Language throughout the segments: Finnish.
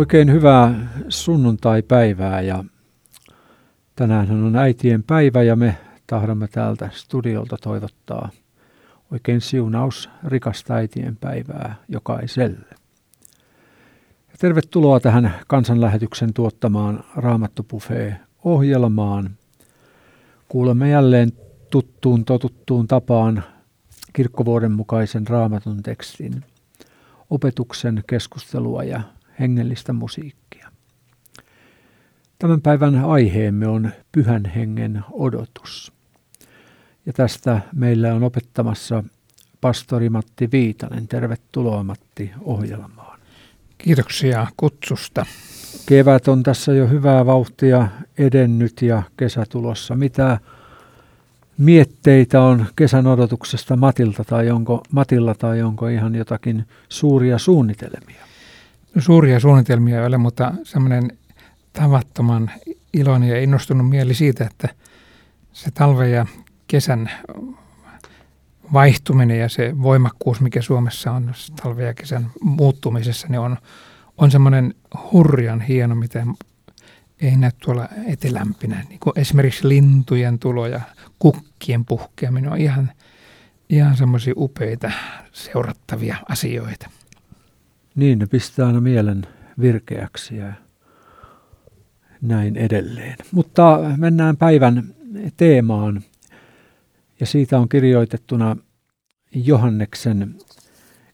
Oikein hyvää sunnuntai-päivää ja tänään on äitien päivä ja me tahdomme täältä studiolta toivottaa oikein siunaus rikasta äitien päivää jokaiselle. Ja tervetuloa tähän kansanlähetyksen tuottamaan Raamattopuffee-ohjelmaan. Kuulemme jälleen tuttuun totuttuun tapaan kirkkovuoden mukaisen raamatun tekstin, opetuksen, keskustelua ja hengellistä musiikkia. Tämän päivän aiheemme on pyhän hengen odotus. Ja tästä meillä on opettamassa pastori Matti Viitanen. Tervetuloa Matti ohjelmaan. Kiitoksia kutsusta. Kevät on tässä jo hyvää vauhtia edennyt ja kesä tulossa. Mitä mietteitä on kesän odotuksesta Matilta tai onko, Matilla tai onko ihan jotakin suuria suunnitelmia? Suuria suunnitelmia ole, mutta semmoinen tavattoman iloinen ja innostunut mieli siitä, että se talven ja kesän vaihtuminen ja se voimakkuus, mikä Suomessa on talven ja kesän muuttumisessa, niin on, on semmoinen hurjan hieno, miten ei näy tuolla etelämpinä. Niin kuin esimerkiksi lintujen tulo ja kukkien puhkeaminen on ihan, ihan semmoisia upeita seurattavia asioita. Niin, ne pistää aina mielen virkeäksi ja näin edelleen. Mutta mennään päivän teemaan ja siitä on kirjoitettuna Johanneksen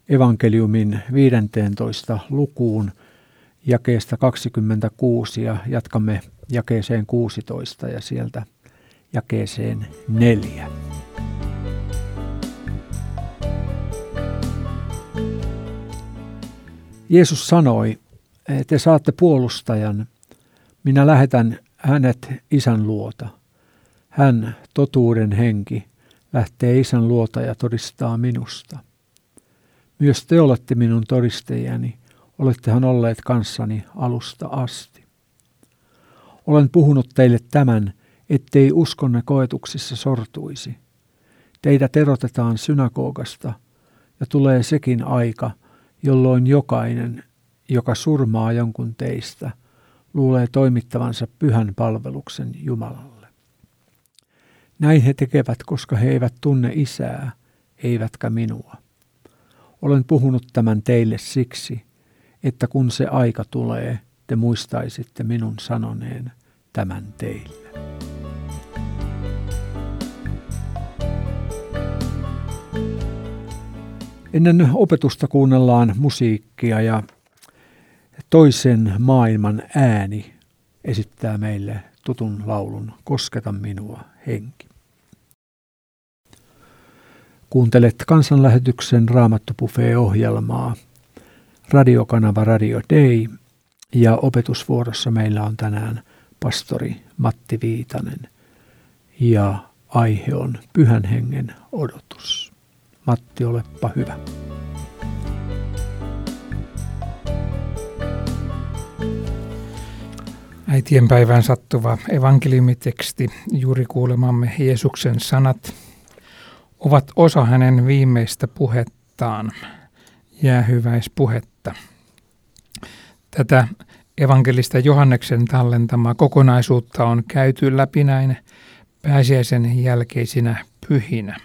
evankeliumin 15 lukuun jakeesta 26 ja jatkamme jakeeseen 16 ja sieltä jakeeseen 4. Jeesus sanoi, te saatte puolustajan, minä lähetän hänet isän luota. Hän, totuuden henki, lähtee isän luota ja todistaa minusta. Myös te olette minun todistajani, olettehan olleet kanssani alusta asti. Olen puhunut teille tämän, ettei uskonne koetuksissa sortuisi. Teidät erotetaan synagogasta, ja tulee sekin aika, jolloin jokainen, joka surmaa jonkun teistä, luulee toimittavansa pyhän palveluksen Jumalalle. Näin he tekevät, koska he eivät tunne isää, eivätkä minua. Olen puhunut tämän teille siksi, että kun se aika tulee, te muistaisitte minun sanoneen tämän teille. Ennen opetusta kuunnellaan musiikkia ja toisen maailman ääni esittää meille tutun laulun Kosketa minua, henki. Kuuntelet kansanlähetyksen Raamattopuffee-ohjelmaa, radiokanava Radio Day ja opetusvuorossa meillä on tänään pastori Matti Viitanen ja aihe on Pyhän Hengen odotus. Matti, olepa hyvä. Äitien päivään sattuva evankeliumiteksti, juuri kuulemamme Jeesuksen sanat, ovat osa hänen viimeistä puhettaan, jäähyväispuhetta. Tätä evankelista Johanneksen tallentamaa kokonaisuutta on käyty läpi näin pääsiäisen jälkeisinä pyhinä.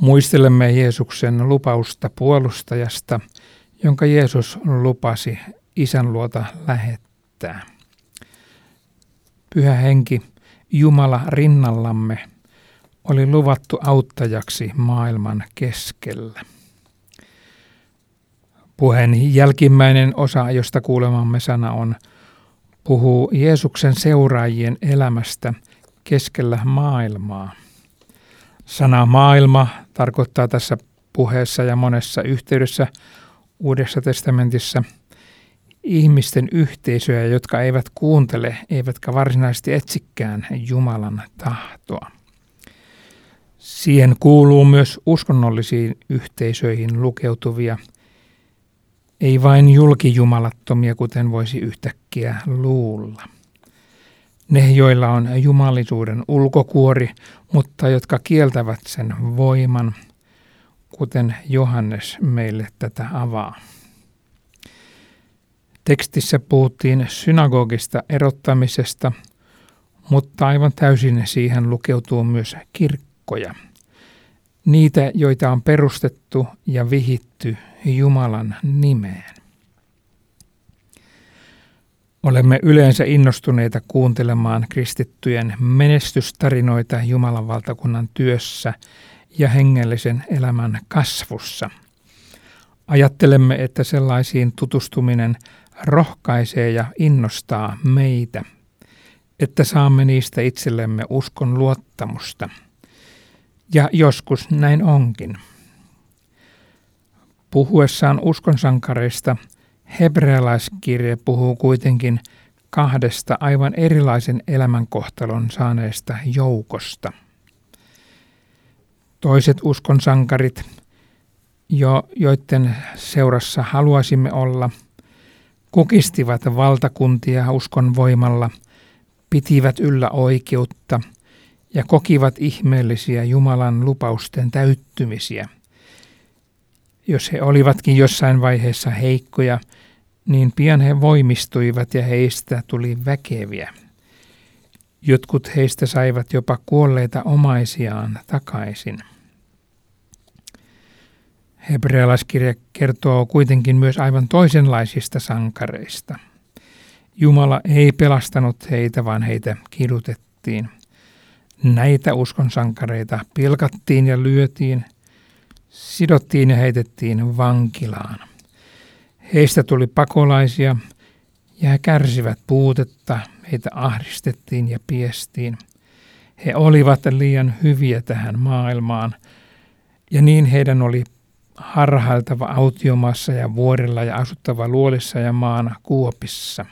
Muistelemme Jeesuksen lupausta puolustajasta, jonka Jeesus lupasi isän luota lähettää. Pyhä henki, Jumala rinnallamme, oli luvattu auttajaksi maailman keskellä. Puheen jälkimmäinen osa, josta kuulemamme sana on, puhuu Jeesuksen seuraajien elämästä keskellä maailmaa. Sana maailma tarkoittaa tässä puheessa ja monessa yhteydessä Uudessa testamentissa ihmisten yhteisöjä, jotka eivät kuuntele eivätkä varsinaisesti etsikään Jumalan tahtoa. Siihen kuuluu myös uskonnollisiin yhteisöihin lukeutuvia, ei vain julkijumalattomia, kuten voisi yhtäkkiä luulla. Ne, joilla on jumalisuuden ulkokuori, mutta jotka kieltävät sen voiman, kuten Johannes meille tätä avaa. Tekstissä puhuttiin synagogista erottamisesta, mutta aivan täysin siihen lukeutuu myös kirkkoja. Niitä, joita on perustettu ja vihitty Jumalan nimeen. Olemme yleensä innostuneita kuuntelemaan kristittyjen menestystarinoita Jumalan valtakunnan työssä ja hengellisen elämän kasvussa. Ajattelemme, että sellaisiin tutustuminen rohkaisee ja innostaa meitä, että saamme niistä itsellemme uskon luottamusta. Ja joskus näin onkin. Puhuessaan uskonsankareista – Hebrealaiskirje puhuu kuitenkin kahdesta aivan erilaisen elämänkohtalon saaneesta joukosta. Toiset uskonsankarit, jo joiden seurassa haluaisimme olla, kukistivat valtakuntia uskon voimalla, pitivät yllä oikeutta ja kokivat ihmeellisiä Jumalan lupausten täyttymisiä. Jos he olivatkin jossain vaiheessa heikkoja – niin pian he voimistuivat ja heistä tuli väkeviä. Jotkut heistä saivat jopa kuolleita omaisiaan takaisin. Hebrealaiskirja kertoo kuitenkin myös aivan toisenlaisista sankareista. Jumala ei pelastanut heitä, vaan heitä kidutettiin. Näitä uskon sankareita pilkattiin ja lyötiin, sidottiin ja heitettiin vankilaan. Heistä tuli pakolaisia ja he kärsivät puutetta, heitä ahdistettiin ja piestiin. He olivat liian hyviä tähän maailmaan, ja niin heidän oli harhailtava autiomassa ja vuorilla ja asuttava luolissa ja maana kuopissa.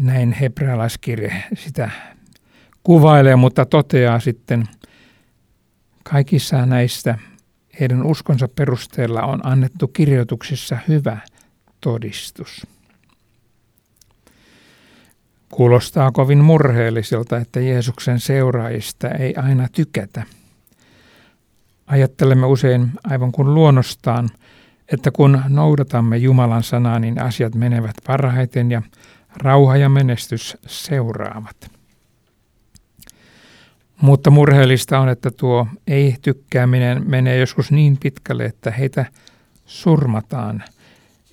Näin hebrealaiskirje sitä kuvailee, mutta toteaa sitten kaikissa näistä heidän uskonsa perusteella on annettu kirjoituksissa hyvä todistus. Kuulostaa kovin murheelliselta, että Jeesuksen seuraajista ei aina tykätä. Ajattelemme usein aivan kuin luonnostaan, että kun noudatamme Jumalan sanaa, niin asiat menevät parhaiten ja rauha ja menestys seuraavat. Mutta murheellista on, että tuo ei-tykkääminen menee joskus niin pitkälle, että heitä surmataan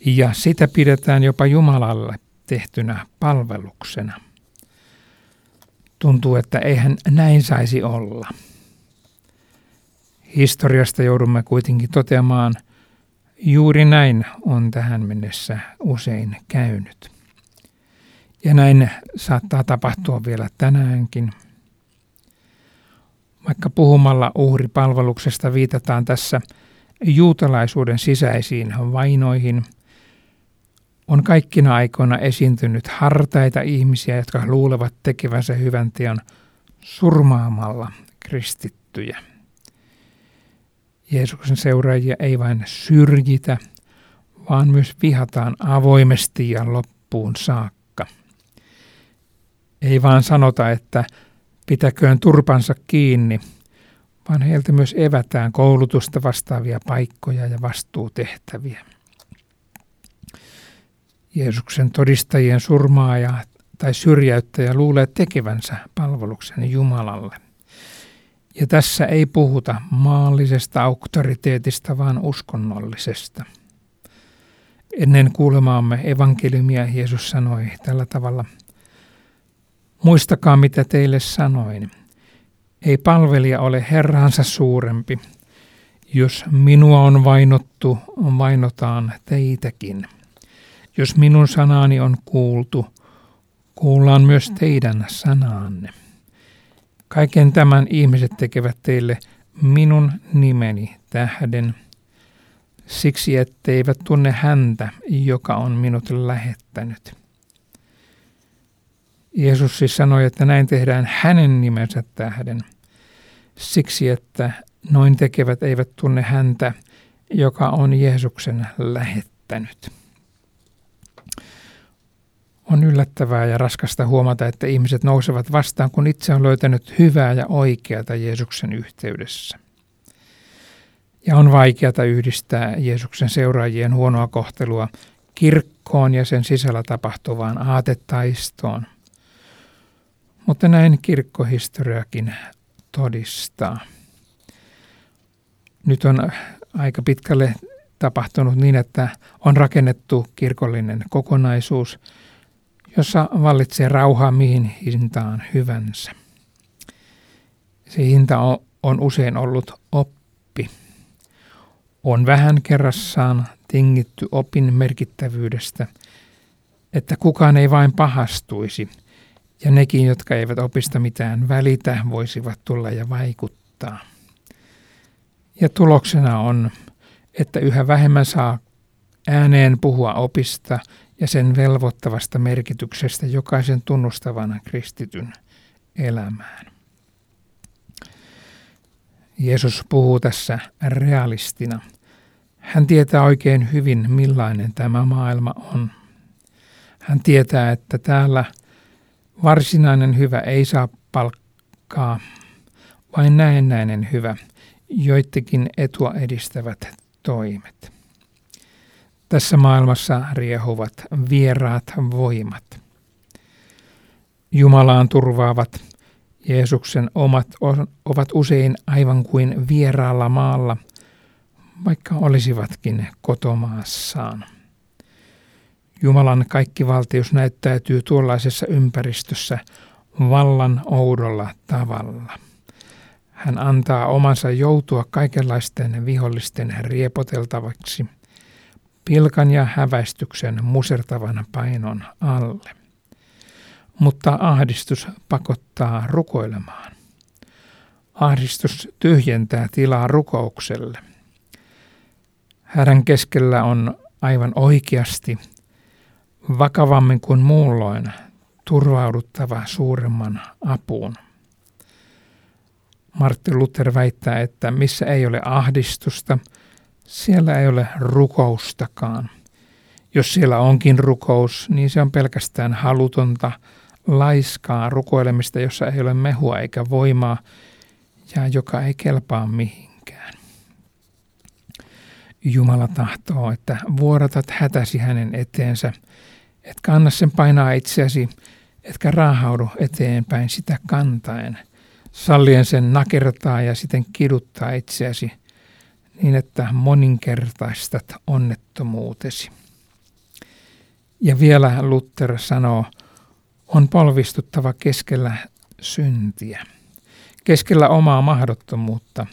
ja sitä pidetään jopa Jumalalle tehtynä palveluksena. Tuntuu, että eihän näin saisi olla. Historiasta joudumme kuitenkin toteamaan, juuri näin on tähän mennessä usein käynyt. Ja näin saattaa tapahtua vielä tänäänkin – vaikka puhumalla uhripalveluksesta viitataan tässä juutalaisuuden sisäisiin vainoihin, on kaikkina aikoina esiintynyt hartaita ihmisiä, jotka luulevat tekevänsä hyvän teon surmaamalla kristittyjä. Jeesuksen seuraajia ei vain syrjitä, vaan myös vihataan avoimesti ja loppuun saakka. Ei vaan sanota, että pitäköön turpansa kiinni, vaan heiltä myös evätään koulutusta vastaavia paikkoja ja vastuutehtäviä. Jeesuksen todistajien surmaaja tai syrjäyttäjä luulee tekevänsä palveluksen Jumalalle. Ja tässä ei puhuta maallisesta auktoriteetista, vaan uskonnollisesta. Ennen kuulemaamme evankeliumia Jeesus sanoi tällä tavalla – Muistakaa, mitä teille sanoin. Ei palvelija ole herransa suurempi. Jos minua on vainottu, vainotaan teitäkin. Jos minun sanani on kuultu, kuullaan myös teidän sanaanne. Kaiken tämän ihmiset tekevät teille minun nimeni tähden, siksi etteivät tunne häntä, joka on minut lähettänyt. Jeesus siis sanoi, että näin tehdään hänen nimensä tähden, siksi että noin tekevät eivät tunne häntä, joka on Jeesuksen lähettänyt. On yllättävää ja raskasta huomata, että ihmiset nousevat vastaan, kun itse on löytänyt hyvää ja oikeata Jeesuksen yhteydessä. Ja on vaikeata yhdistää Jeesuksen seuraajien huonoa kohtelua kirkkoon ja sen sisällä tapahtuvaan aatetaistoon. Mutta näin kirkkohistoriakin todistaa. Nyt on aika pitkälle tapahtunut niin, että on rakennettu kirkollinen kokonaisuus, jossa vallitsee rauha mihin hintaan hyvänsä. Se hinta on, on usein ollut oppi. On vähän kerrassaan tingitty opin merkittävyydestä, että kukaan ei vain pahastuisi, ja nekin, jotka eivät opista mitään välitä, voisivat tulla ja vaikuttaa. Ja tuloksena on, että yhä vähemmän saa ääneen puhua opista ja sen velvoittavasta merkityksestä jokaisen tunnustavana kristityn elämään. Jeesus puhuu tässä realistina. Hän tietää oikein hyvin, millainen tämä maailma on. Hän tietää, että täällä varsinainen hyvä ei saa palkkaa, vain näennäinen hyvä, joidenkin etua edistävät toimet. Tässä maailmassa riehuvat vieraat voimat. Jumalaan turvaavat Jeesuksen omat ovat usein aivan kuin vieraalla maalla, vaikka olisivatkin kotomaassaan. Jumalan kaikkivaltius näyttäytyy tuollaisessa ympäristössä vallan oudolla tavalla. Hän antaa omansa joutua kaikenlaisten vihollisten riepoteltavaksi, pilkan ja häväistyksen musertavan painon alle. Mutta ahdistus pakottaa rukoilemaan. Ahdistus tyhjentää tilaa rukoukselle. Hädän keskellä on aivan oikeasti, vakavammin kuin muulloin, turvauduttava suuremman apuun. Martti Luther väittää, että missä ei ole ahdistusta, siellä ei ole rukoustakaan. Jos siellä onkin rukous, niin se on pelkästään halutonta, laiskaa rukoilemista, jossa ei ole mehua eikä voimaa ja joka ei kelpaa mihinkään. Jumala tahtoo, että vuoratat hätäsi hänen eteensä, etkä anna sen painaa itseäsi, etkä raahaudu eteenpäin sitä kantaen – sallien sen nakertaa ja siten kiduttaa itseäsi niin, että moninkertaistat onnettomuutesi. Ja vielä Luther sanoo, on polvistuttava keskellä syntiä, keskellä omaa mahdottomuutta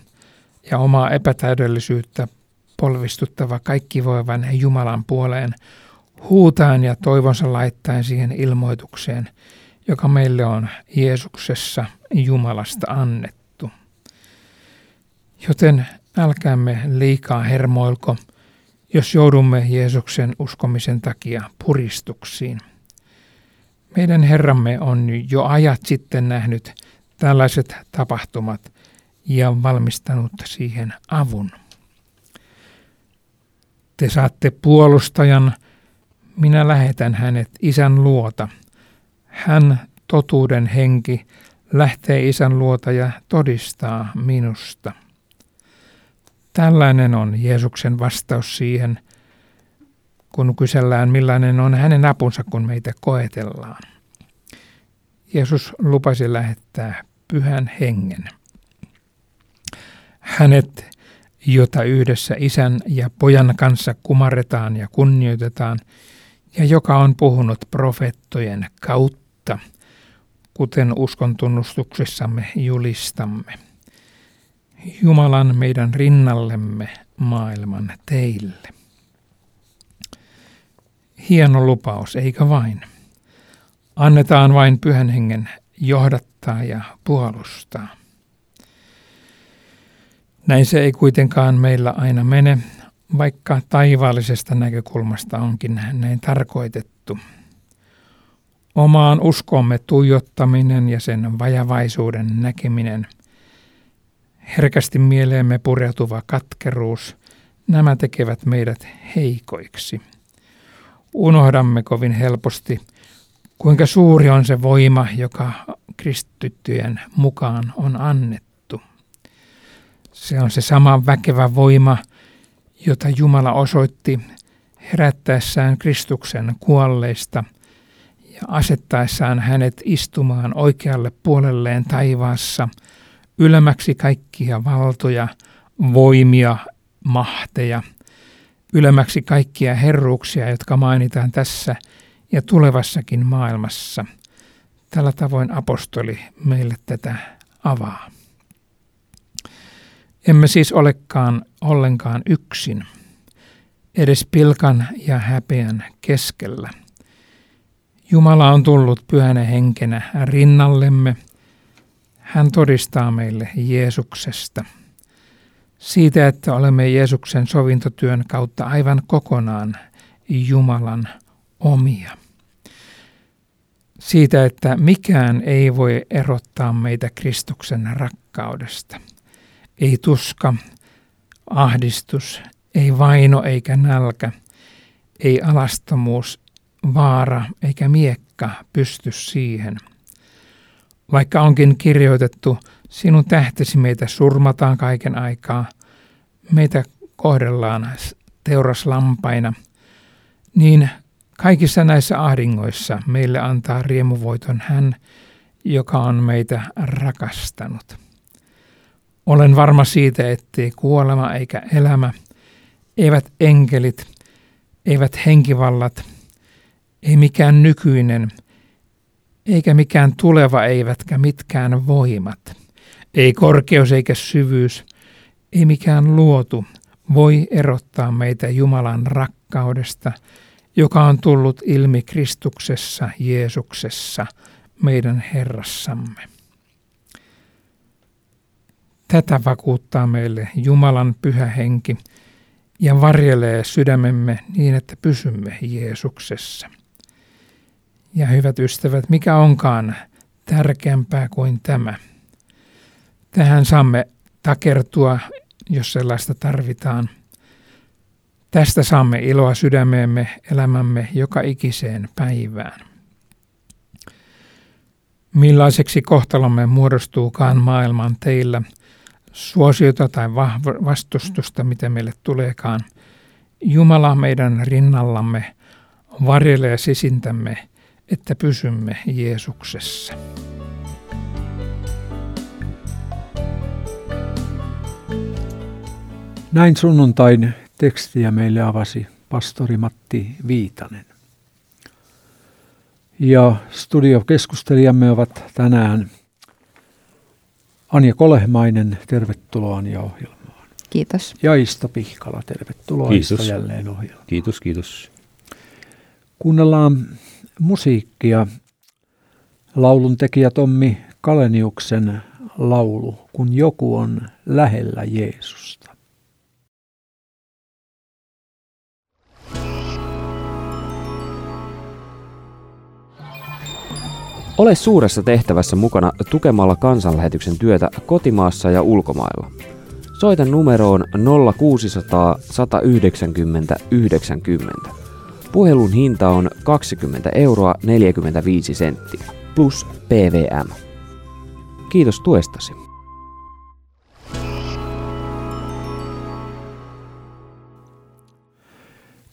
ja omaa epätäydellisyyttä polvistuttava kaikki voivan Jumalan puoleen, huutaan ja toivonsa laittaen siihen ilmoitukseen – joka meille on Jeesuksessa Jumalasta annettu. Joten älkäämme liikaa hermoilko, jos joudumme Jeesuksen uskomisen takia puristuksiin. Meidän Herramme on jo ajat sitten nähnyt tällaiset tapahtumat ja valmistanut siihen avun. Te saatte puolustajan, minä lähetän hänet isän luota – hän, totuuden henki, lähtee isän luota ja todistaa minusta. Tällainen on Jeesuksen vastaus siihen, kun kysellään millainen on hänen apunsa, kun meitä koetellaan. Jeesus lupasi lähettää pyhän hengen. Hänet, jota yhdessä isän ja pojan kanssa kumarretaan ja kunnioitetaan, ja joka on puhunut profettojen kautta kuten uskon tunnustuksessamme julistamme. Jumalan meidän rinnallemme maailman teille. Hieno lupaus, eikä vain. Annetaan vain pyhän hengen johdattaa ja puolustaa. Näin se ei kuitenkaan meillä aina mene, vaikka taivaallisesta näkökulmasta onkin näin tarkoitettu – Omaan uskomme tuijottaminen ja sen vajavaisuuden näkeminen, herkästi mieleemme pureutuva katkeruus, nämä tekevät meidät heikoiksi. Unohdamme kovin helposti, kuinka suuri on se voima, joka kristittyjen mukaan on annettu. Se on se sama väkevä voima, jota Jumala osoitti herättäessään Kristuksen kuolleista ja asettaessaan hänet istumaan oikealle puolelleen taivaassa ylemmäksi kaikkia valtoja, voimia, mahteja, ylemmäksi kaikkia herruuksia, jotka mainitaan tässä ja tulevassakin maailmassa. Tällä tavoin apostoli meille tätä avaa. Emme siis olekaan ollenkaan yksin, edes pilkan ja häpeän keskellä. Jumala on tullut pyhänä henkenä rinnallemme. Hän todistaa meille Jeesuksesta. Siitä, että olemme Jeesuksen sovintotyön kautta aivan kokonaan Jumalan omia. Siitä, että mikään ei voi erottaa meitä Kristuksen rakkaudesta – ei tuska, ahdistus, ei vaino eikä nälkä, ei alastomuus, vaara eikä miekka pysty siihen. Vaikka onkin kirjoitettu, sinun tähtesi meitä surmataan kaiken aikaa, meitä kohdellaan teuraslampaina, niin kaikissa näissä ahdingoissa meille antaa riemuvoiton hän, joka on meitä rakastanut. Olen varma siitä, ettei kuolema eikä elämä, eivät enkelit, eivät henkivallat, ei mikään nykyinen, eikä mikään tuleva, eivätkä mitkään voimat, ei korkeus eikä syvyys, ei mikään luotu voi erottaa meitä Jumalan rakkaudesta, joka on tullut ilmi Kristuksessa Jeesuksessa, meidän Herrassamme. Tätä vakuuttaa meille Jumalan pyhä henki ja varjelee sydämemme niin, että pysymme Jeesuksessa. Ja hyvät ystävät, mikä onkaan tärkeämpää kuin tämä? Tähän saamme takertua, jos sellaista tarvitaan. Tästä saamme iloa sydämeemme elämämme joka ikiseen päivään. Millaiseksi kohtalomme muodostuukaan maailman teillä – suosiota tai vastustusta, mitä meille tuleekaan. Jumala meidän rinnallamme varjelee sisintämme, että pysymme Jeesuksessa. Näin sunnuntain tekstiä meille avasi pastori Matti Viitanen. Ja studiokeskustelijamme ovat tänään Anja Kolehmainen, tervetuloa Anja ohjelmaan. Kiitos. Ja Isto Pihkala, tervetuloa kiitos. Isto jälleen ohjelmaan. Kiitos, kiitos. Kuunnellaan musiikkia. Laulun tekijä Tommi Kaleniuksen laulu, kun joku on lähellä Jeesusta. Ole suuressa tehtävässä mukana tukemalla kansanlähetyksen työtä kotimaassa ja ulkomailla. Soita numeroon 0600 190 90. Puhelun hinta on 20 euroa 45 senttiä plus PVM. Kiitos tuestasi.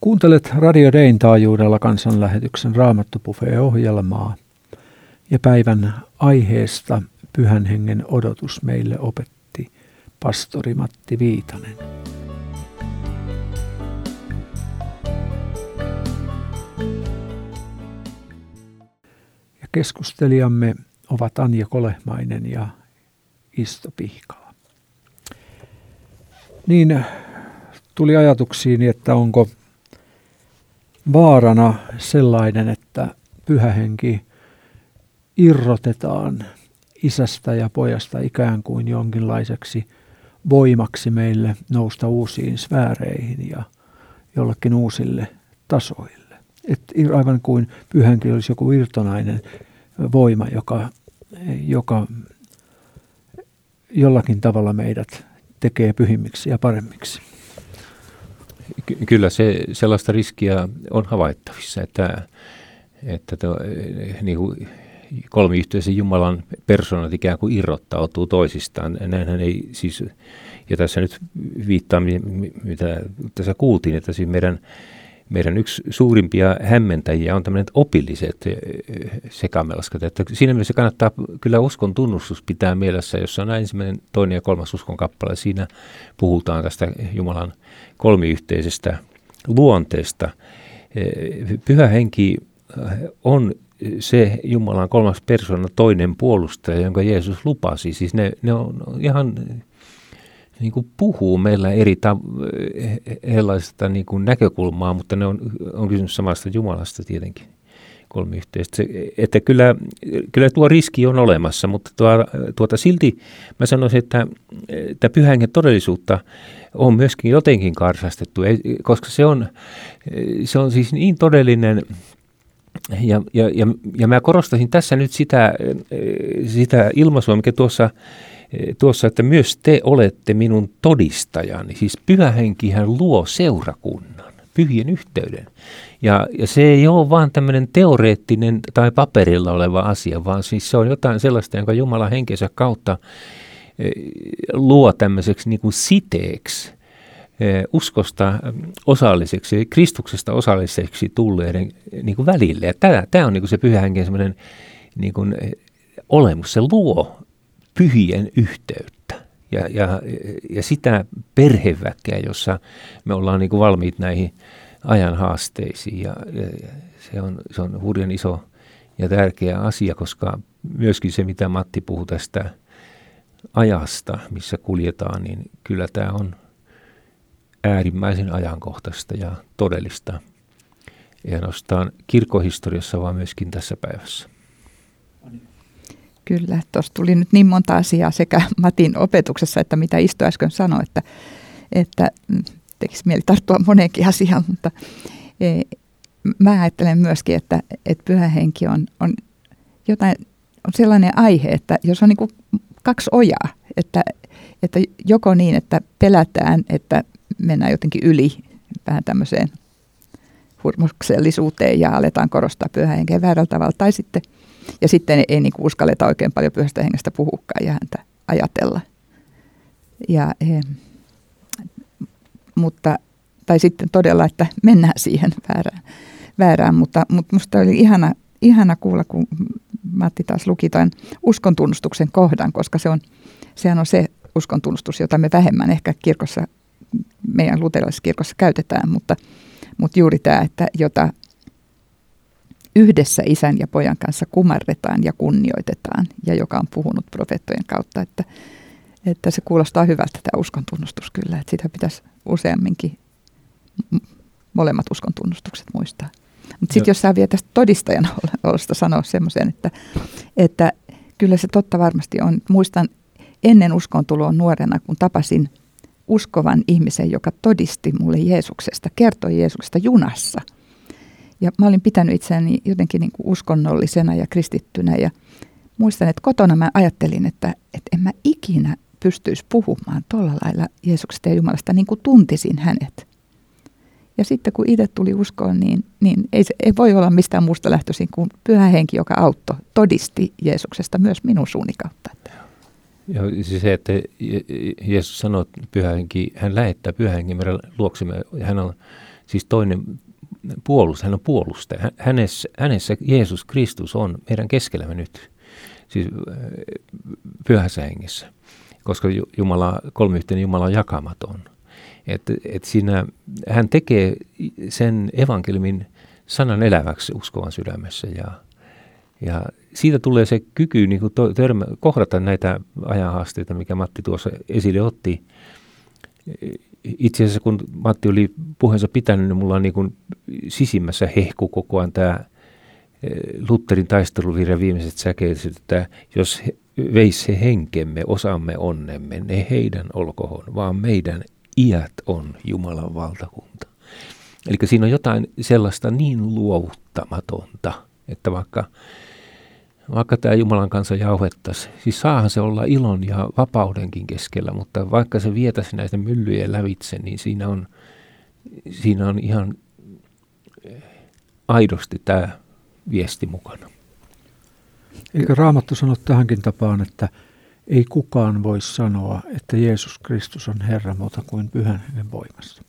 Kuuntelet Radio Dein taajuudella kansanlähetyksen Raamattopufe-ohjelmaa – ja päivän aiheesta Pyhän Hengen odotus meille opetti pastori Matti Viitanen. Ja keskustelijamme ovat Anja Kolehmainen ja Isto Pihkala. Niin tuli ajatuksiin, että onko vaarana sellainen, että pyhähenki irrotetaan isästä ja pojasta ikään kuin jonkinlaiseksi voimaksi meille nousta uusiin sfääreihin ja jollekin uusille tasoille. Et aivan kuin pyhänkin olisi joku irtonainen voima, joka, joka jollakin tavalla meidät tekee pyhimmiksi ja paremmiksi. Ky- kyllä se sellaista riskiä on havaittavissa, että, että to, niin kuin kolmiyhteisen Jumalan persoonat ikään kuin irrottautuu toisistaan. Näinhän ei siis, ja tässä nyt viittaa, mitä tässä kuultiin, että siis meidän, meidän yksi suurimpia hämmentäjiä on tämmöiset opilliset sekamelskat. Että siinä mielessä kannattaa kyllä uskon tunnustus pitää mielessä, jossa on ensimmäinen, toinen ja kolmas uskon kappale. Siinä puhutaan tästä Jumalan kolmiyhteisestä luonteesta. Pyhä henki on se Jumalan kolmas persona, toinen puolustaja, jonka Jeesus lupasi. Siis ne, ne on ihan niin kuin puhuu meillä eri ta- erilaisista niin kuin näkökulmaa, mutta ne on, on kysymys samasta Jumalasta tietenkin kolmiyhteistä. Että kyllä, kyllä tuo riski on olemassa, mutta tuo, tuota silti mä sanoisin, että, että pyhängen todellisuutta on myöskin jotenkin karsastettu, koska se on, se on siis niin todellinen ja, ja, ja, ja mä korostaisin tässä nyt sitä, sitä ilmaisua, mikä tuossa, tuossa, että myös te olette minun todistajani. Siis pyhä henkihän luo seurakunnan, pyhien yhteyden. Ja, ja se ei ole vaan tämmöinen teoreettinen tai paperilla oleva asia, vaan siis se on jotain sellaista, jonka Jumala henkensä kautta luo tämmöiseksi niin kuin siteeksi uskosta osalliseksi, Kristuksesta osalliseksi tulleiden niin kuin välille. Ja tämä, tämä on niin kuin se pyhä semmoinen niin kuin, eh, olemus, se luo pyhien yhteyttä ja, ja, ja sitä perheväkeä, jossa me ollaan niin kuin valmiit näihin ajan haasteisiin. Ja, ja se, on, se on hurjan iso ja tärkeä asia, koska myöskin se, mitä Matti puhui tästä ajasta, missä kuljetaan, niin kyllä tämä on – äärimmäisen ajankohtaista ja todellista. Ei ainoastaan kirkkohistoriassa, vaan myöskin tässä päivässä. Kyllä, tuossa tuli nyt niin monta asiaa sekä Matin opetuksessa, että mitä Isto äsken sanoi, että, että mm, tekisi mieli tarttua moneenkin asiaan, mutta e, mä ajattelen myöskin, että, että pyhä henki on, on jotain, on sellainen aihe, että jos on niin kaksi ojaa, että, että joko niin, että pelätään, että mennään jotenkin yli vähän tämmöiseen hurmuksellisuuteen ja aletaan korostaa pyhän henkeä väärällä tavalla. Tai sitten, ja sitten ei, niin uskalleta oikein paljon pyhästä hengestä puhukaan ja häntä ajatella. Ja, e, mutta, tai sitten todella, että mennään siihen väärään. väärään mutta, mutta musta oli ihana, ihana kuulla, kun Matti taas luki tämän uskon tunnustuksen kohdan, koska se on, sehän on se uskon tunnustus, jota me vähemmän ehkä kirkossa meidän luterilaisessa kirkossa käytetään, mutta, mutta juuri tämä, että jota yhdessä isän ja pojan kanssa kumarretaan ja kunnioitetaan ja joka on puhunut profeettojen kautta, että, että se kuulostaa hyvältä tämä uskon tunnustus kyllä, että sitä pitäisi useamminkin molemmat uskon tunnustukset muistaa. Mutta sitten jos sä vielä tästä todistajan olosta sanoa semmoisen, että, että kyllä se totta varmasti on. Muistan ennen uskon tuloa nuorena, kun tapasin – uskovan ihmisen, joka todisti mulle Jeesuksesta, kertoi Jeesuksesta junassa. Ja mä olin pitänyt itseäni jotenkin niin kuin uskonnollisena ja kristittynä ja muistan, että kotona mä ajattelin, että, että en mä ikinä pystyisi puhumaan tuolla lailla Jeesuksesta ja Jumalasta niin kuin tuntisin hänet. Ja sitten kun itse tuli uskoon, niin, niin ei, se, ei voi olla mistään muusta lähtöisin kuin pyhä henki, joka auttoi, todisti Jeesuksesta myös minun suuni kautta. Ja siis se, että Jeesus sanoo, että pyhähenki, hän lähettää pyhähenki meidän luoksemme. Hän on siis toinen puolus, hän on puolustaja. Hänessä, hänessä Jeesus Kristus on meidän keskellämme nyt, siis äh, pyhässä hengessä, koska Jumala, kolmiyhteinen Jumala on jakamaton. Et, et siinä, hän tekee sen evankeliumin sanan eläväksi uskovan sydämessä ja, ja siitä tulee se kyky niin kuin törmä, kohdata näitä ajanhaasteita, mikä Matti tuossa esille otti. Itse asiassa kun Matti oli puheensa pitänyt, niin mulla on niin kuin sisimmässä hehku koko ajan tämä eh, Lutherin taisteluvirja viimeiset säkeet, että jos veisi he henkemme, osamme onnemme, ne heidän olkohon, vaan meidän iät on Jumalan valtakunta. Eli siinä on jotain sellaista niin luovuttamatonta, että vaikka vaikka tämä Jumalan kanssa jauhettaisi. Siis saahan se olla ilon ja vapaudenkin keskellä, mutta vaikka se vietäisi näitä myllyjä lävitse, niin siinä on, siinä on ihan aidosti tämä viesti mukana. Eikö Raamattu sano tähänkin tapaan, että ei kukaan voi sanoa, että Jeesus Kristus on Herra muuta kuin pyhän hänen voimassa?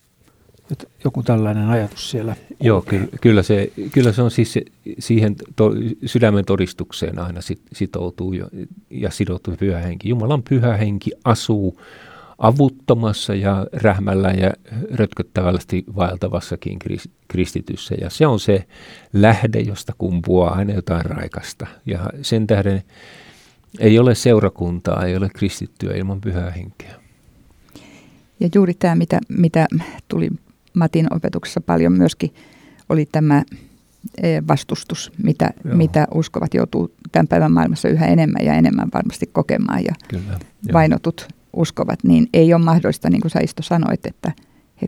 Joku tällainen ajatus siellä. Joo, kyllä, kyllä, se, kyllä se on siis se, siihen to, sydämen todistukseen aina sit, sitoutuu ja, ja sidottu pyhä henki. Jumalan pyhä henki asuu avuttomassa ja rähmällä ja rötköttävästi vaeltavassakin kristityssä. Ja se on se lähde, josta kumpuaa aina jotain raikasta. Ja sen tähden ei ole seurakuntaa, ei ole kristittyä ilman pyhää henkeä. Ja juuri tämä, mitä, mitä tuli Matin opetuksessa paljon myöskin, oli tämä e, vastustus, mitä, mitä uskovat joutuu tämän päivän maailmassa yhä enemmän ja enemmän varmasti kokemaan. Ja Kyllä, vainotut uskovat, niin ei ole mahdollista, niin kuin sä Isto sanoit, että he,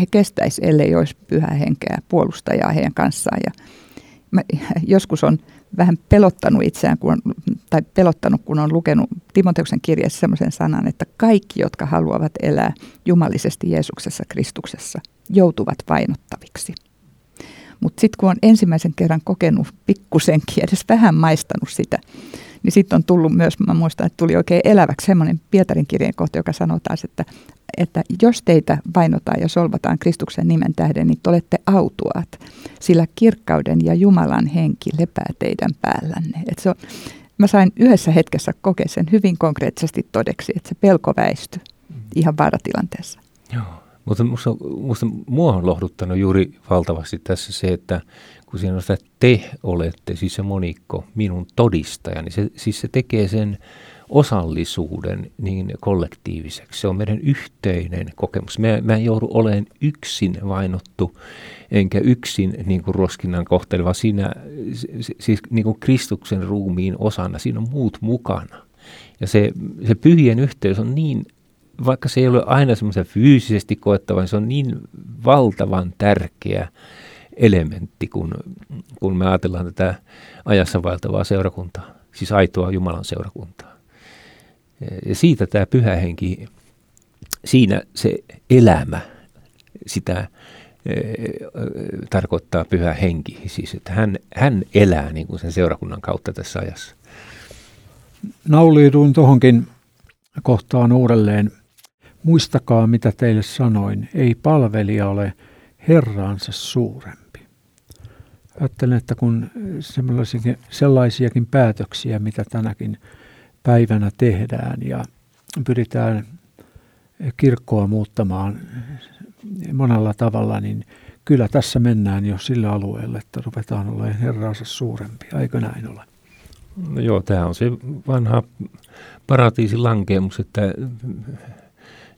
he kestäisi, ellei olisi pyhää henkeä puolustajaa heidän kanssaan. Ja mä, joskus on vähän pelottanut itseään, kun on, tai pelottanut, kun on lukenut Timoteuksen kirjassa sellaisen sanan, että kaikki, jotka haluavat elää jumalisesti Jeesuksessa Kristuksessa, joutuvat vainottaviksi. Mutta sitten kun on ensimmäisen kerran kokenut pikkusenkin, edes vähän maistanut sitä, niin sitten on tullut myös, mä muistan, että tuli oikein eläväksi semmoinen Pietarin kirjeen kohta, joka sanoo taas, että, että jos teitä vainotaan ja solvataan Kristuksen nimen tähden, niin te olette autuaat, sillä kirkkauden ja Jumalan henki lepää teidän päällänne. Et se on, mä sain yhdessä hetkessä kokea sen hyvin konkreettisesti todeksi, että se pelko väistyi ihan vaaratilanteessa. Joo. Mutta musta, musta mua on lohduttanut juuri valtavasti tässä se, että kun siinä on sitä te olette, siis se monikko, minun todistajani, se, siis se tekee sen osallisuuden niin kollektiiviseksi. Se on meidän yhteinen kokemus. Mä, mä en joudu olemaan yksin vainottu, enkä yksin niin kuin roskinnan kohteleva. Siinä, siis niin kuin Kristuksen ruumiin osana, siinä on muut mukana. Ja se, se pyhien yhteys on niin, vaikka se ei ole aina semmoisen fyysisesti koettava, niin se on niin valtavan tärkeä elementti, kun, kun me ajatellaan tätä ajassa vaeltavaa seurakuntaa, siis aitoa Jumalan seurakuntaa. Ja siitä tämä pyhä henki, siinä se elämä, sitä e, tarkoittaa pyhä henki, siis että hän, hän elää niin kuin sen seurakunnan kautta tässä ajassa. Nauliiduin tuohonkin kohtaan uudelleen. Muistakaa, mitä teille sanoin. Ei palvelija ole Herraansa suurempi. Ajattelen, että kun sellaisiakin, sellaisiakin päätöksiä, mitä tänäkin päivänä tehdään ja pyritään kirkkoa muuttamaan monella tavalla, niin kyllä tässä mennään jo sillä alueella, että ruvetaan olemaan herransa suurempi. Eikö näin ole? No joo, tämä on se vanha paratiisin lankemus, että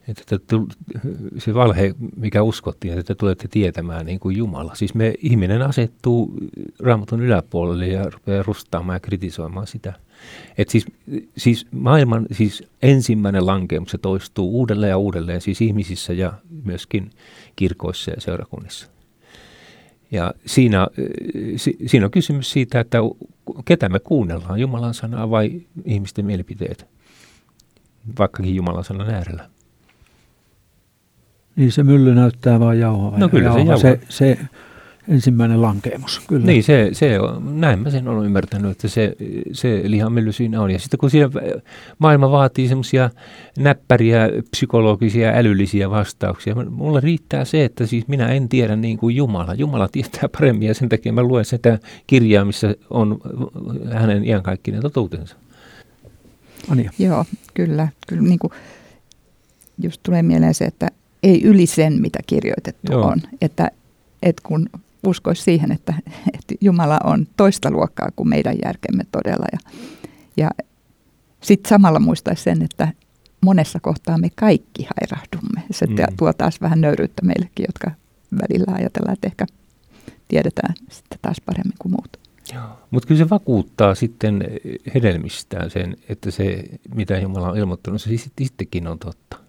että se valhe, mikä uskottiin, että te tulette tietämään niin kuin Jumala. Siis me, ihminen asettuu raamatun yläpuolelle ja rupeaa rustaamaan ja kritisoimaan sitä. Et siis, siis maailman siis ensimmäinen lankemus se toistuu uudelleen ja uudelleen, siis ihmisissä ja myöskin kirkoissa ja seurakunnissa. Ja siinä, siinä on kysymys siitä, että ketä me kuunnellaan, Jumalan sanaa vai ihmisten mielipiteet, vaikkakin Jumalan sanan äärellä. Niin se mylly näyttää vaan jauhaa. No kyllä jauhaa. se, se, se ensimmäinen lankeemus, kyllä. Niin, se, se on, näin mä sen olen ymmärtänyt, että se, se lihamylly siinä on. Ja sitten kun siinä maailma vaatii semmoisia näppäriä, psykologisia, älyllisiä vastauksia, mulla riittää se, että siis minä en tiedä niin kuin Jumala. Jumala tietää paremmin ja sen takia mä luen sitä kirjaa, missä on hänen iankaikkinen totuutensa. Ania. Joo, kyllä. kyllä niin kuin just tulee mieleen se, että ei yli sen, mitä kirjoitettu Joo. on. Että, että kun uskoisi siihen, että, että Jumala on toista luokkaa kuin meidän järkemme todella. Ja, ja sitten samalla muistaisi sen, että monessa kohtaa me kaikki hairahdumme. Se mm. tuo taas vähän nöyryyttä meillekin, jotka välillä ajatellaan, että ehkä tiedetään sitten taas paremmin kuin muut. Mutta kyllä se vakuuttaa sitten hedelmistään sen, että se, mitä Jumala on ilmoittanut, se sittenkin on totta.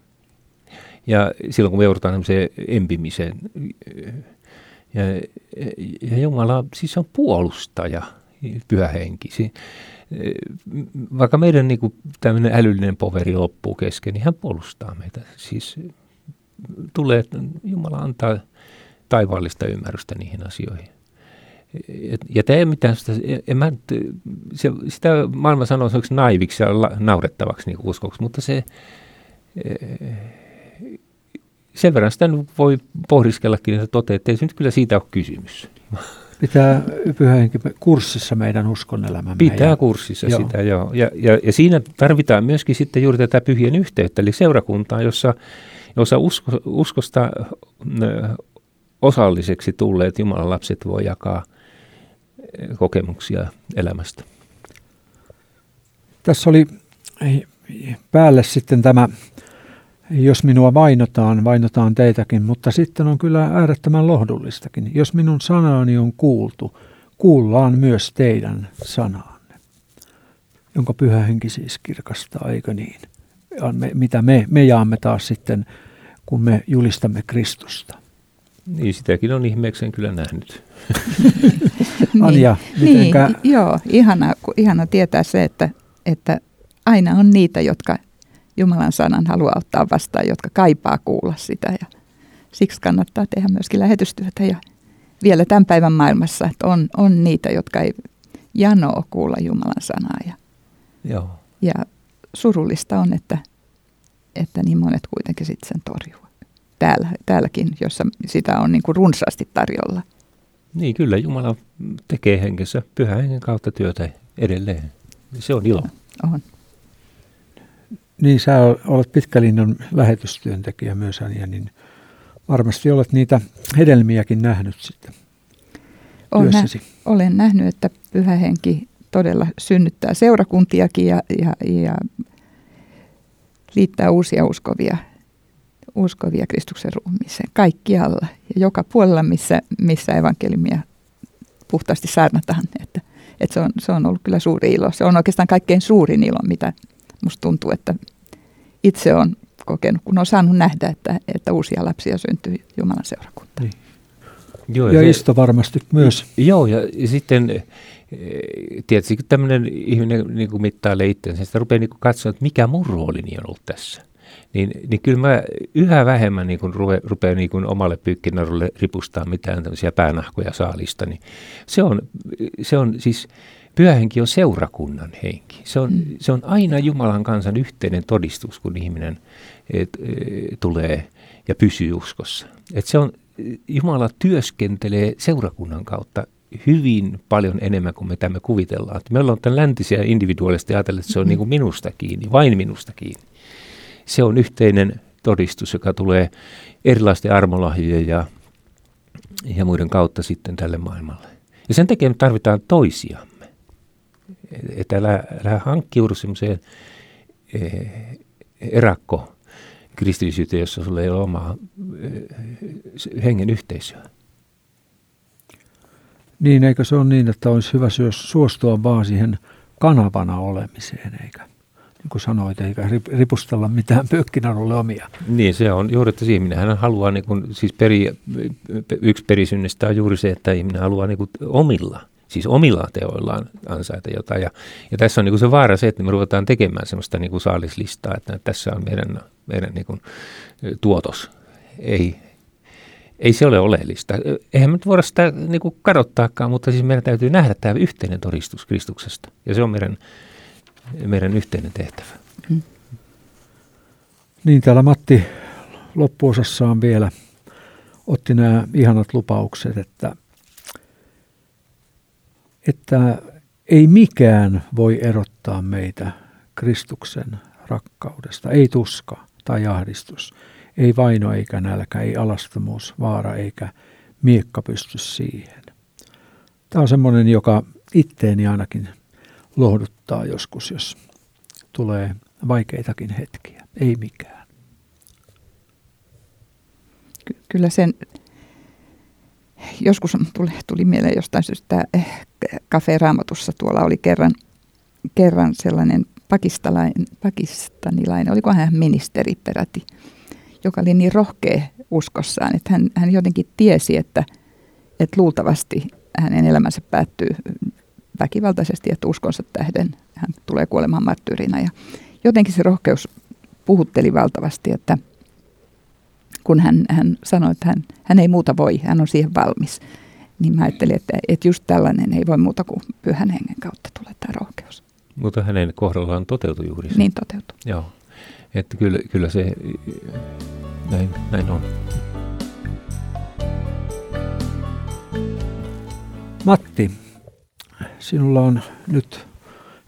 Ja silloin kun me joudutaan tämmöiseen empimiseen, ja, ja Jumala siis on puolustaja, pyhä henki. Si, vaikka meidän niin kuin, tämmöinen älyllinen poveri loppuu kesken, niin hän puolustaa meitä. Siis tulee, Jumala antaa taivaallista ymmärrystä niihin asioihin. Ja tämä ei mitään sitä, en mä, se, sitä maailma sanoo naiviksi ja naurettavaksi niin uskoksi, mutta se, sen verran sitä voi pohdiskellakin, että toteaa, että ei se nyt kyllä siitä ole kysymys. Pitää pyhä henki kurssissa meidän elämämme. Pitää kurssissa joo. sitä, joo. Ja, ja, ja siinä tarvitaan myöskin sitten juuri tätä pyhien yhteyttä, eli seurakuntaa, jossa, jossa usko, uskosta osalliseksi tulleet Jumalan lapset voi jakaa kokemuksia elämästä. Tässä oli päälle sitten tämä, jos minua vainotaan, vainotaan teitäkin, mutta sitten on kyllä äärettömän lohdullistakin. Jos minun sanani on kuultu, kuullaan myös teidän sanaanne, jonka pyhä henki siis kirkastaa, eikö niin? Ja me, mitä me, me jaamme taas sitten, kun me julistamme Kristusta. Niin, sitäkin on ihmeekseen kyllä nähnyt. Anja, niin, mitenkä? niin, joo, ihana, ihana tietää se, että, että aina on niitä, jotka Jumalan sanan haluaa ottaa vastaan, jotka kaipaa kuulla sitä. Ja siksi kannattaa tehdä myöskin lähetystyötä ja vielä tämän päivän maailmassa, että on, on niitä, jotka ei janoa kuulla Jumalan sanaa. Ja, Joo. ja surullista on, että, että niin monet kuitenkin sitten sen torjuu. Täällä, täälläkin, jossa sitä on niin kuin runsaasti tarjolla. Niin, kyllä Jumala tekee henkensä pyhän hengen kautta työtä edelleen. Se on ilo. On. Niin, sä olet pitkälinnan lähetystyöntekijä myös, Anja, niin varmasti olet niitä hedelmiäkin nähnyt sitten olen, nä- olen nähnyt, että pyhä henki todella synnyttää seurakuntiakin ja, ja, ja liittää uusia uskovia, uskovia Kristuksen ruumiiseen kaikkialla ja joka puolella, missä, missä evankeliumia puhtaasti saarnataan. Että, että se, on, se on ollut kyllä suuri ilo. Se on oikeastaan kaikkein suurin ilo, mitä musta tuntuu, että itse on kokenut, kun on saanut nähdä, että, että uusia lapsia syntyy Jumalan seurakuntaan. Niin. Joo, ja, ja Isto varmasti myös. Joo, ja, sitten eh, tietysti kun tämmöinen ihminen niin kuin mittailee itsensä, sitä rupeaa niin katsoa, että mikä mun roolini on ollut tässä. Niin, niin kyllä mä yhä vähemmän niin kuin rupe, rupean niin kuin omalle pyykkinarulle ripustaa mitään tämmöisiä päänahkoja saalista. Niin se, on, se on siis Pyhähenki on seurakunnan henki. Se on, mm. se on aina Jumalan kansan yhteinen todistus, kun ihminen et, et, tulee ja pysyy uskossa. Et se on, Jumala työskentelee seurakunnan kautta hyvin paljon enemmän kuin mitä me kuvitellaan. Me ollaan tämän läntisiä individuaalisesti ajatella, että se on mm. niin kuin minusta kiinni, vain minusta kiinni. Se on yhteinen todistus, joka tulee erilaisten armolahjojen ja, ja muiden kautta sitten tälle maailmalle. Ja sen takia me tarvitaan toisia että älä, älä hankkiudu semmoiseen eh, erakko kristillisyyteen, jossa sulla ei ole omaa eh, hengen yhteisöä. Niin, eikö se ole niin, että olisi hyvä suostua vaan siihen kanavana olemiseen, eikä niin kuin sanoit, eikä ripustella mitään pökkinarulle omia. Niin, se on juuri, että ihminen hän haluaa, niin kuin, siis peri, yksi perisynnistä on juuri se, että ihminen haluaa niin kuin, omilla – siis omilla teoillaan ansaita jotain. Ja, ja tässä on niin kuin se vaara se, että me ruvetaan tekemään sellaista niin kuin saalislistaa, että tässä on meidän, meidän niin kuin tuotos. Ei, ei se ole oleellista. Eihän me nyt voida sitä niin kuin kadottaakaan, mutta siis meidän täytyy nähdä tämä yhteinen todistus Kristuksesta. Ja se on meidän, meidän yhteinen tehtävä. Mm. Niin, täällä Matti loppuosassaan vielä otti nämä ihanat lupaukset, että – että ei mikään voi erottaa meitä Kristuksen rakkaudesta. Ei tuska tai ahdistus, ei vaino eikä nälkä, ei alastomuus, vaara eikä miekka pysty siihen. Tämä on semmoinen, joka itteeni ainakin lohduttaa joskus, jos tulee vaikeitakin hetkiä. Ei mikään. Kyllä sen joskus tuli, tuli mieleen jostain syystä eh, Cafe Raamatussa tuolla oli kerran, kerran sellainen pakistanilainen, oliko hän ministeri peräti, joka oli niin rohkea uskossaan, että hän, hän jotenkin tiesi, että, että luultavasti hänen elämänsä päättyy väkivaltaisesti, että uskonsa tähden hän tulee kuolemaan marttyyrinä. Ja jotenkin se rohkeus puhutteli valtavasti, että kun hän, hän sanoi, että hän, hän ei muuta voi, hän on siihen valmis. Niin mä ajattelin, että, että just tällainen ei voi muuta kuin pyhän hengen kautta tulee tämä rohkeus. Mutta hänen kohdallaan toteutui juuri se. Niin toteutui. Joo. että kyllä, kyllä se näin, näin on. Matti, sinulla on nyt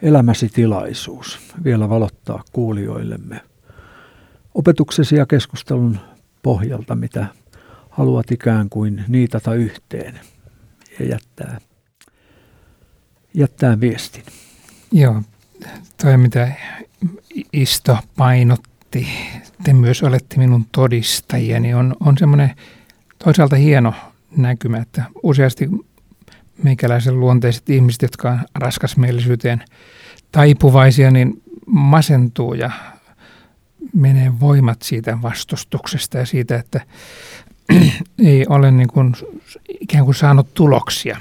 elämäsi tilaisuus vielä valottaa kuulijoillemme opetuksesi ja keskustelun pohjalta, mitä haluat ikään kuin niitata yhteen ja jättää, jättää viestin. Joo, toi mitä Isto painotti, te myös olette minun todistajia, niin on, on semmoinen toisaalta hieno näkymä, että useasti meikäläisen luonteiset ihmiset, jotka on raskasmielisyyteen taipuvaisia, niin masentuu ja menee voimat siitä vastustuksesta ja siitä, että ei ole niin kuin, ikään kuin saanut tuloksia.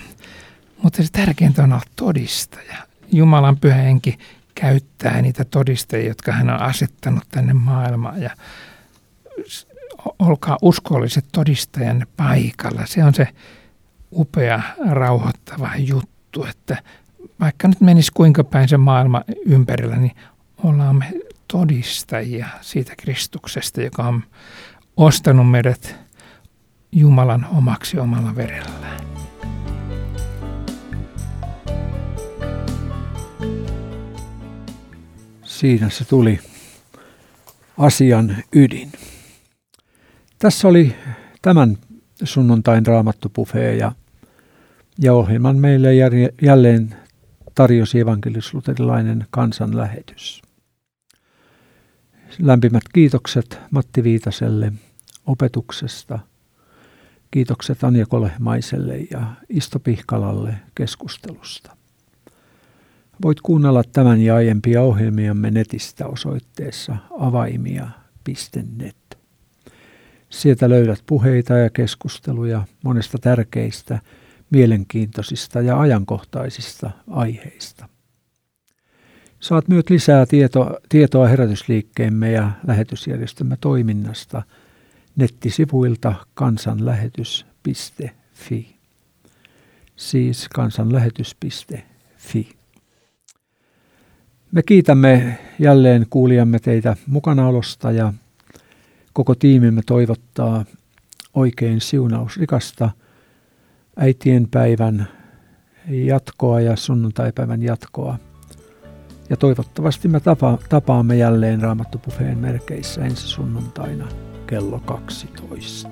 Mutta se tärkeintä on olla todistaja. Jumalan pyhä henki käyttää niitä todistajia, jotka hän on asettanut tänne maailmaan. Ja olkaa uskolliset todistajanne paikalla. Se on se upea, rauhoittava juttu, että vaikka nyt menisi kuinka päin se maailma ympärillä, niin ollaan me todistajia siitä Kristuksesta, joka on ostanut meidät Jumalan omaksi omalla verellään. Siinä se tuli asian ydin. Tässä oli tämän sunnuntain raamattupufee ja, ja ohjelman meille jälleen tarjosi evankelisluterilainen kansanlähetys. Lämpimät kiitokset Matti Viitaselle opetuksesta. Kiitokset Anja Kolehmaiselle ja Isto Pihkalalle keskustelusta. Voit kuunnella tämän ja aiempia ohjelmiamme netistä osoitteessa avaimia.net. Sieltä löydät puheita ja keskusteluja monesta tärkeistä, mielenkiintoisista ja ajankohtaisista aiheista. Saat myös lisää tieto, tietoa herätysliikkeemme ja lähetysjärjestömme toiminnasta nettisivuilta kansanlähetys.fi. Siis kansanlähetys.fi. Me kiitämme jälleen kuulijamme teitä mukanaolosta ja koko tiimimme toivottaa oikein siunausrikasta äitien päivän jatkoa ja sunnuntaipäivän jatkoa. Ja toivottavasti me tapa, tapaamme jälleen Raamattupufeen merkeissä ensi sunnuntaina kello 12.